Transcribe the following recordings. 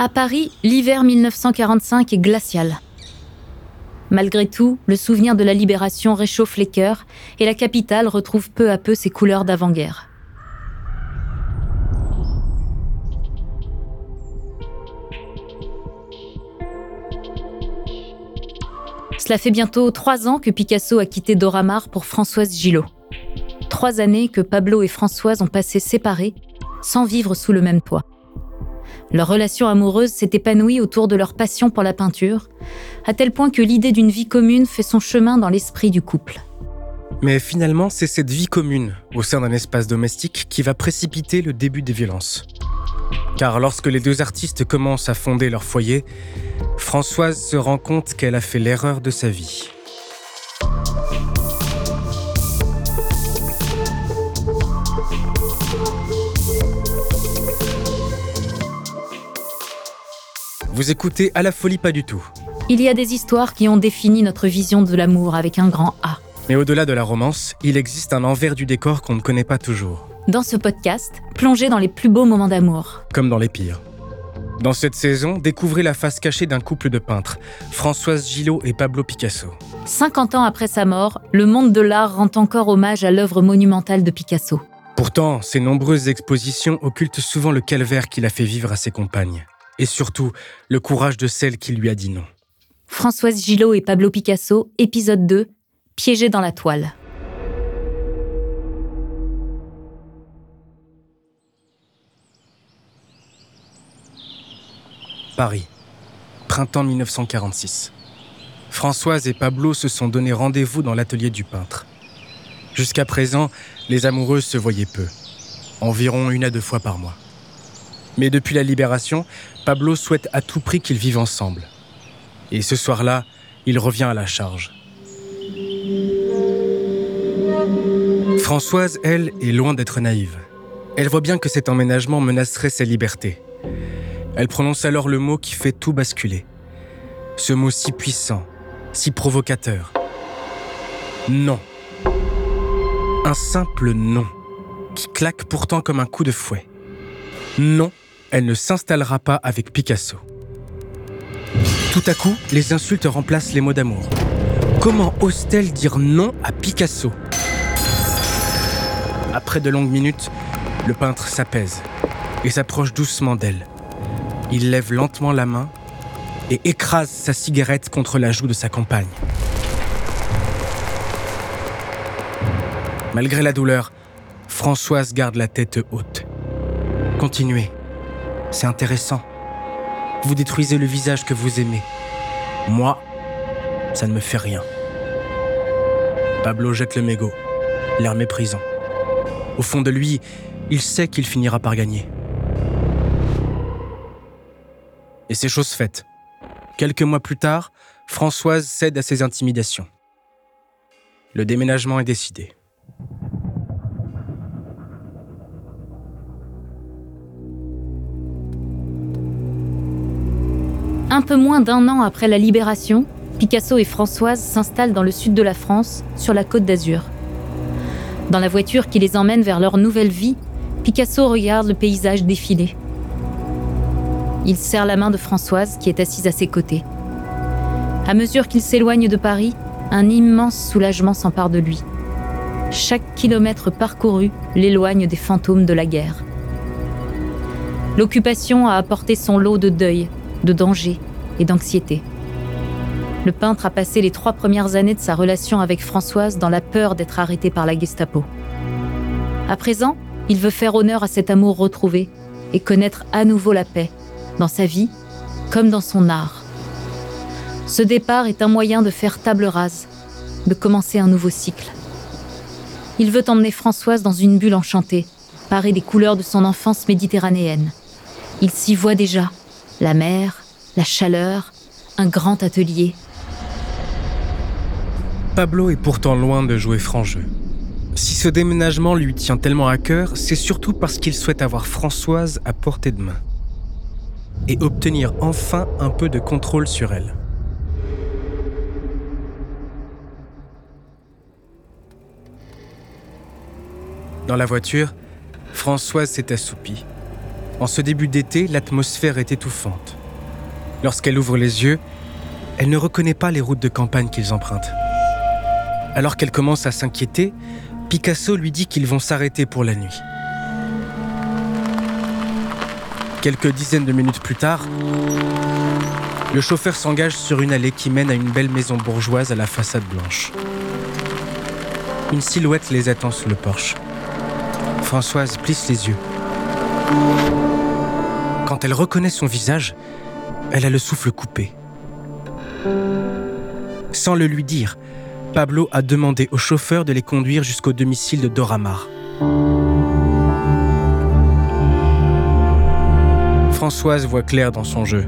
À Paris, l'hiver 1945 est glacial. Malgré tout, le souvenir de la libération réchauffe les cœurs et la capitale retrouve peu à peu ses couleurs d'avant-guerre. Cela fait bientôt trois ans que Picasso a quitté Doramar pour Françoise Gillot. Trois années que Pablo et Françoise ont passé séparés, sans vivre sous le même toit. Leur relation amoureuse s'est épanouie autour de leur passion pour la peinture, à tel point que l'idée d'une vie commune fait son chemin dans l'esprit du couple. Mais finalement, c'est cette vie commune, au sein d'un espace domestique, qui va précipiter le début des violences. Car lorsque les deux artistes commencent à fonder leur foyer, Françoise se rend compte qu'elle a fait l'erreur de sa vie. Vous écoutez À la folie pas du tout. Il y a des histoires qui ont défini notre vision de l'amour avec un grand A. Mais au-delà de la romance, il existe un envers du décor qu'on ne connaît pas toujours. Dans ce podcast, plongez dans les plus beaux moments d'amour. Comme dans les pires. Dans cette saison, découvrez la face cachée d'un couple de peintres, Françoise Gillot et Pablo Picasso. 50 ans après sa mort, le monde de l'art rend encore hommage à l'œuvre monumentale de Picasso. Pourtant, ses nombreuses expositions occultent souvent le calvaire qu'il a fait vivre à ses compagnes. Et surtout, le courage de celle qui lui a dit non. Françoise Gillot et Pablo Picasso, épisode 2, Piégés dans la toile. Paris, printemps 1946. Françoise et Pablo se sont donné rendez-vous dans l'atelier du peintre. Jusqu'à présent, les amoureuses se voyaient peu, environ une à deux fois par mois. Mais depuis la libération, Pablo souhaite à tout prix qu'ils vivent ensemble. Et ce soir-là, il revient à la charge. Françoise, elle, est loin d'être naïve. Elle voit bien que cet emménagement menacerait sa liberté. Elle prononce alors le mot qui fait tout basculer. Ce mot si puissant, si provocateur. Non. Un simple non, qui claque pourtant comme un coup de fouet. Non, elle ne s'installera pas avec Picasso. Tout à coup, les insultes remplacent les mots d'amour. Comment ose-t-elle dire non à Picasso? Après de longues minutes, le peintre s'apaise et s'approche doucement d'elle. Il lève lentement la main et écrase sa cigarette contre la joue de sa compagne. Malgré la douleur, Françoise garde la tête haute. Continuez, c'est intéressant. Vous détruisez le visage que vous aimez. Moi, ça ne me fait rien. Pablo jette le mégot, l'air méprisant. Au fond de lui, il sait qu'il finira par gagner. Et c'est chose faite. Quelques mois plus tard, Françoise cède à ses intimidations. Le déménagement est décidé. Un peu moins d'un an après la libération, Picasso et Françoise s'installent dans le sud de la France, sur la côte d'Azur. Dans la voiture qui les emmène vers leur nouvelle vie, Picasso regarde le paysage défiler. Il serre la main de Françoise qui est assise à ses côtés. À mesure qu'il s'éloigne de Paris, un immense soulagement s'empare de lui. Chaque kilomètre parcouru l'éloigne des fantômes de la guerre. L'occupation a apporté son lot de deuil, de danger et d'anxiété. Le peintre a passé les trois premières années de sa relation avec Françoise dans la peur d'être arrêté par la Gestapo. À présent, il veut faire honneur à cet amour retrouvé et connaître à nouveau la paix, dans sa vie comme dans son art. Ce départ est un moyen de faire table rase, de commencer un nouveau cycle. Il veut emmener Françoise dans une bulle enchantée, parée des couleurs de son enfance méditerranéenne. Il s'y voit déjà, la mer, la chaleur, un grand atelier. Pablo est pourtant loin de jouer franc jeu. Si ce déménagement lui tient tellement à cœur, c'est surtout parce qu'il souhaite avoir Françoise à portée de main et obtenir enfin un peu de contrôle sur elle. Dans la voiture, Françoise s'est assoupie. En ce début d'été, l'atmosphère est étouffante. Lorsqu'elle ouvre les yeux, elle ne reconnaît pas les routes de campagne qu'ils empruntent. Alors qu'elle commence à s'inquiéter, Picasso lui dit qu'ils vont s'arrêter pour la nuit. Quelques dizaines de minutes plus tard, le chauffeur s'engage sur une allée qui mène à une belle maison bourgeoise à la façade blanche. Une silhouette les attend sous le porche. Françoise plisse les yeux. Quand elle reconnaît son visage, elle a le souffle coupé. Sans le lui dire, Pablo a demandé au chauffeur de les conduire jusqu'au domicile de Doramar. Françoise voit clair dans son jeu.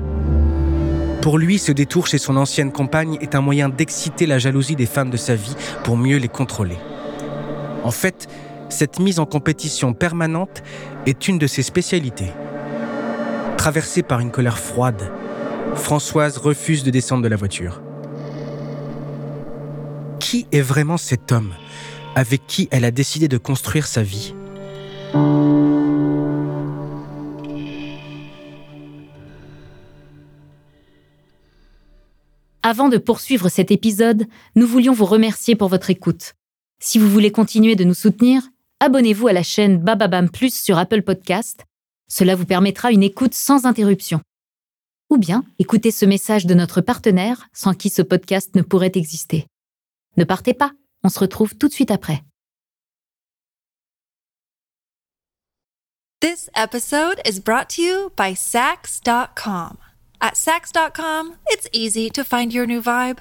Pour lui, ce détour chez son ancienne compagne est un moyen d'exciter la jalousie des femmes de sa vie pour mieux les contrôler. En fait, cette mise en compétition permanente est une de ses spécialités. Traversée par une colère froide, Françoise refuse de descendre de la voiture qui est vraiment cet homme avec qui elle a décidé de construire sa vie? Avant de poursuivre cet épisode, nous voulions vous remercier pour votre écoute. Si vous voulez continuer de nous soutenir, abonnez-vous à la chaîne Bababam Plus sur Apple Podcast. Cela vous permettra une écoute sans interruption. Ou bien écoutez ce message de notre partenaire sans qui ce podcast ne pourrait exister. Ne partez pas, on se retrouve tout de suite après. This episode is brought to you by Sax.com. At Sax.com, it's easy to find your new vibe.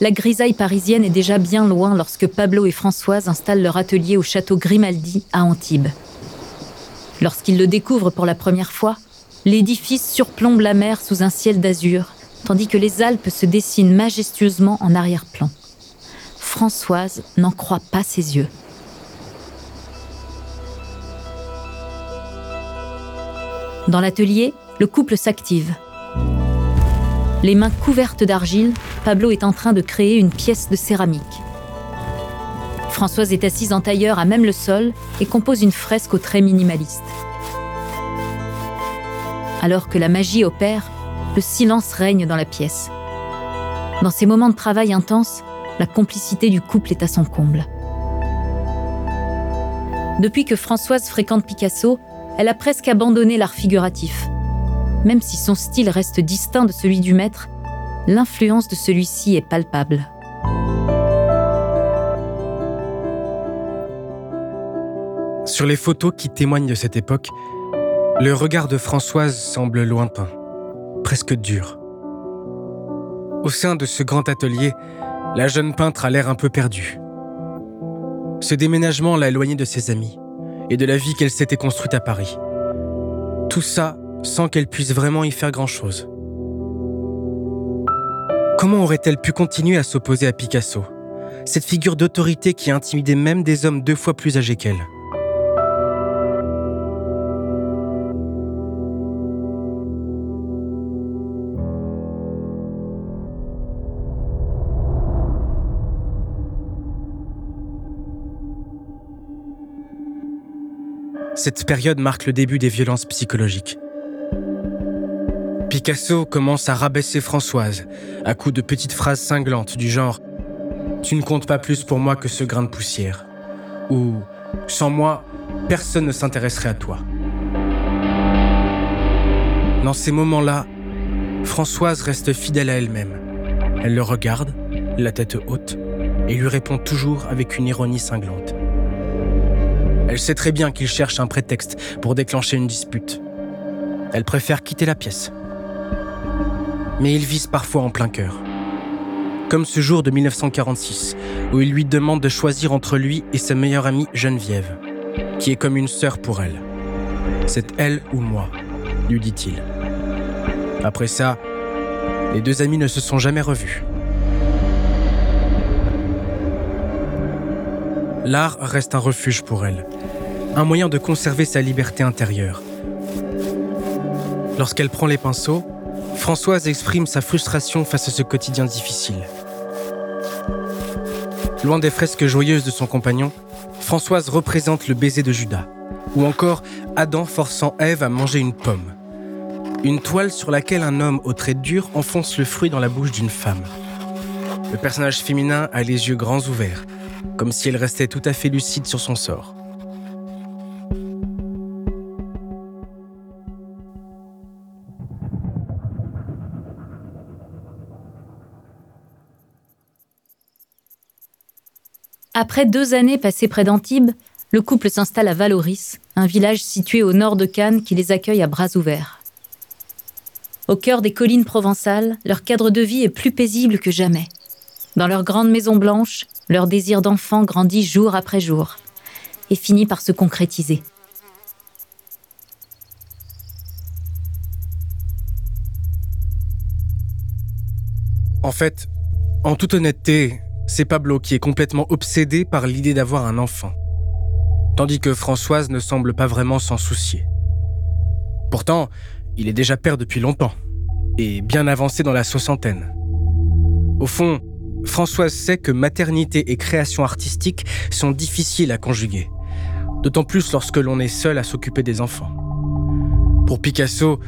la grisaille parisienne est déjà bien loin lorsque Pablo et Françoise installent leur atelier au château Grimaldi à Antibes. Lorsqu'ils le découvrent pour la première fois, l'édifice surplombe la mer sous un ciel d'azur, tandis que les Alpes se dessinent majestueusement en arrière-plan. Françoise n'en croit pas ses yeux. Dans l'atelier, le couple s'active. Les mains couvertes d'argile, Pablo est en train de créer une pièce de céramique. Françoise est assise en tailleur à même le sol et compose une fresque au trait minimaliste. Alors que la magie opère, le silence règne dans la pièce. Dans ces moments de travail intense, la complicité du couple est à son comble. Depuis que Françoise fréquente Picasso, elle a presque abandonné l'art figuratif. Même si son style reste distinct de celui du maître, l'influence de celui-ci est palpable. Sur les photos qui témoignent de cette époque, le regard de Françoise semble lointain, presque dur. Au sein de ce grand atelier, la jeune peintre a l'air un peu perdue. Ce déménagement l'a éloignée de ses amis et de la vie qu'elle s'était construite à Paris. Tout ça sans qu'elle puisse vraiment y faire grand-chose. Comment aurait-elle pu continuer à s'opposer à Picasso, cette figure d'autorité qui intimidait même des hommes deux fois plus âgés qu'elle Cette période marque le début des violences psychologiques. Picasso commence à rabaisser Françoise à coups de petites phrases cinglantes du genre ⁇ Tu ne comptes pas plus pour moi que ce grain de poussière ⁇ ou ⁇ Sans moi, personne ne s'intéresserait à toi ⁇ Dans ces moments-là, Françoise reste fidèle à elle-même. Elle le regarde, la tête haute, et lui répond toujours avec une ironie cinglante. Elle sait très bien qu'il cherche un prétexte pour déclencher une dispute. Elle préfère quitter la pièce. Mais il vise parfois en plein cœur. Comme ce jour de 1946, où il lui demande de choisir entre lui et sa meilleure amie Geneviève, qui est comme une sœur pour elle. C'est elle ou moi, lui dit-il. Après ça, les deux amis ne se sont jamais revus. L'art reste un refuge pour elle, un moyen de conserver sa liberté intérieure. Lorsqu'elle prend les pinceaux, Françoise exprime sa frustration face à ce quotidien difficile. Loin des fresques joyeuses de son compagnon, Françoise représente le baiser de Judas, ou encore Adam forçant Ève à manger une pomme. Une toile sur laquelle un homme aux traits durs enfonce le fruit dans la bouche d'une femme. Le personnage féminin a les yeux grands ouverts, comme si elle restait tout à fait lucide sur son sort. Après deux années passées près d'Antibes, le couple s'installe à Valoris, un village situé au nord de Cannes qui les accueille à bras ouverts. Au cœur des collines provençales, leur cadre de vie est plus paisible que jamais. Dans leur grande maison blanche, leur désir d'enfant grandit jour après jour et finit par se concrétiser. En fait, en toute honnêteté, c'est Pablo qui est complètement obsédé par l'idée d'avoir un enfant, tandis que Françoise ne semble pas vraiment s'en soucier. Pourtant, il est déjà père depuis longtemps, et bien avancé dans la soixantaine. Au fond, Françoise sait que maternité et création artistique sont difficiles à conjuguer, d'autant plus lorsque l'on est seul à s'occuper des enfants. Pour Picasso,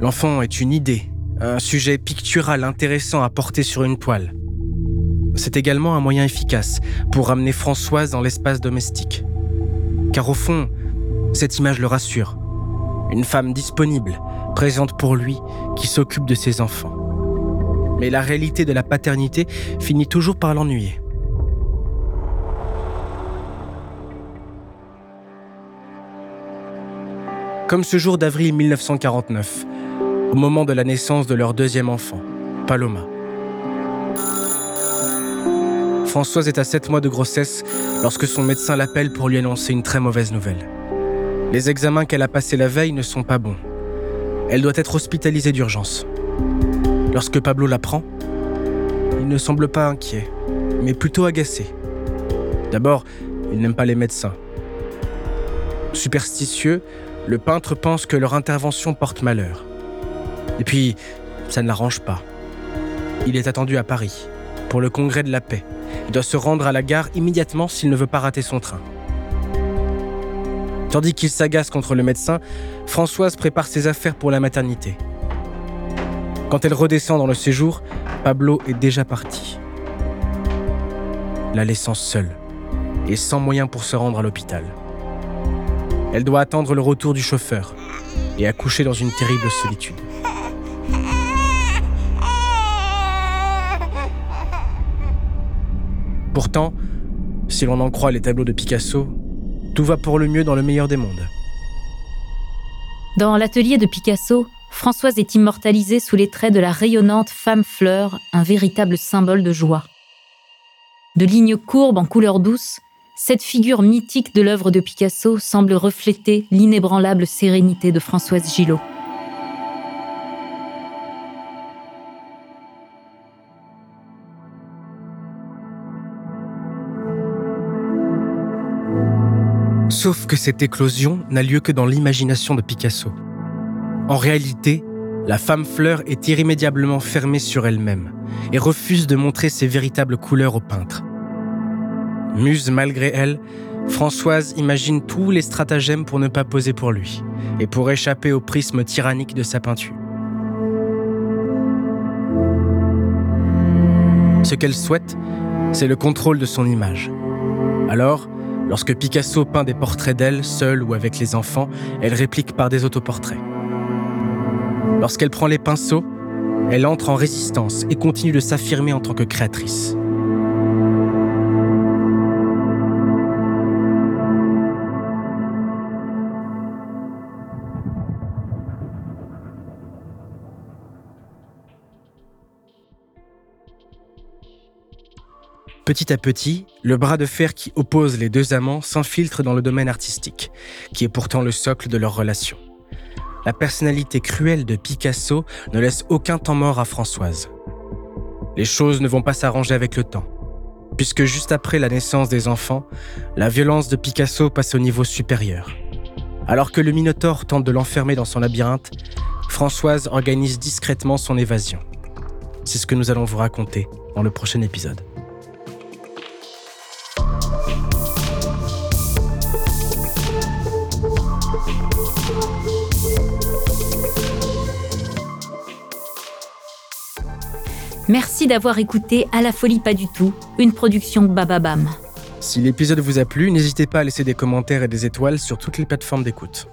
l'enfant est une idée, un sujet pictural intéressant à porter sur une toile. C'est également un moyen efficace pour ramener Françoise dans l'espace domestique. Car au fond, cette image le rassure. Une femme disponible, présente pour lui, qui s'occupe de ses enfants mais la réalité de la paternité finit toujours par l'ennuyer. Comme ce jour d'avril 1949, au moment de la naissance de leur deuxième enfant, Paloma. Françoise est à 7 mois de grossesse lorsque son médecin l'appelle pour lui annoncer une très mauvaise nouvelle. Les examens qu'elle a passés la veille ne sont pas bons. Elle doit être hospitalisée d'urgence. Lorsque Pablo l'apprend, il ne semble pas inquiet, mais plutôt agacé. D'abord, il n'aime pas les médecins. Superstitieux, le peintre pense que leur intervention porte malheur. Et puis, ça ne l'arrange pas. Il est attendu à Paris, pour le congrès de la paix. Il doit se rendre à la gare immédiatement s'il ne veut pas rater son train. Tandis qu'il s'agace contre le médecin, Françoise prépare ses affaires pour la maternité. Quand elle redescend dans le séjour, Pablo est déjà parti. La laissant seule et sans moyen pour se rendre à l'hôpital. Elle doit attendre le retour du chauffeur et accoucher dans une terrible solitude. Pourtant, si l'on en croit les tableaux de Picasso, Tout va pour le mieux dans le meilleur des mondes. Dans l'atelier de Picasso, Françoise est immortalisée sous les traits de la rayonnante femme fleur, un véritable symbole de joie. De lignes courbes en couleur douce, cette figure mythique de l'œuvre de Picasso semble refléter l'inébranlable sérénité de Françoise Gillot. Sauf que cette éclosion n'a lieu que dans l'imagination de Picasso. En réalité, la femme fleur est irrémédiablement fermée sur elle-même et refuse de montrer ses véritables couleurs au peintre. Muse malgré elle, Françoise imagine tous les stratagèmes pour ne pas poser pour lui et pour échapper au prisme tyrannique de sa peinture. Ce qu'elle souhaite, c'est le contrôle de son image. Alors, lorsque Picasso peint des portraits d'elle, seule ou avec les enfants, elle réplique par des autoportraits. Lorsqu'elle prend les pinceaux, elle entre en résistance et continue de s'affirmer en tant que créatrice. Petit à petit, le bras de fer qui oppose les deux amants s'infiltre dans le domaine artistique, qui est pourtant le socle de leur relation. La personnalité cruelle de Picasso ne laisse aucun temps mort à Françoise. Les choses ne vont pas s'arranger avec le temps, puisque juste après la naissance des enfants, la violence de Picasso passe au niveau supérieur. Alors que le Minotaure tente de l'enfermer dans son labyrinthe, Françoise organise discrètement son évasion. C'est ce que nous allons vous raconter dans le prochain épisode. Merci d'avoir écouté À la folie pas du tout, une production Bababam. Si l'épisode vous a plu, n'hésitez pas à laisser des commentaires et des étoiles sur toutes les plateformes d'écoute.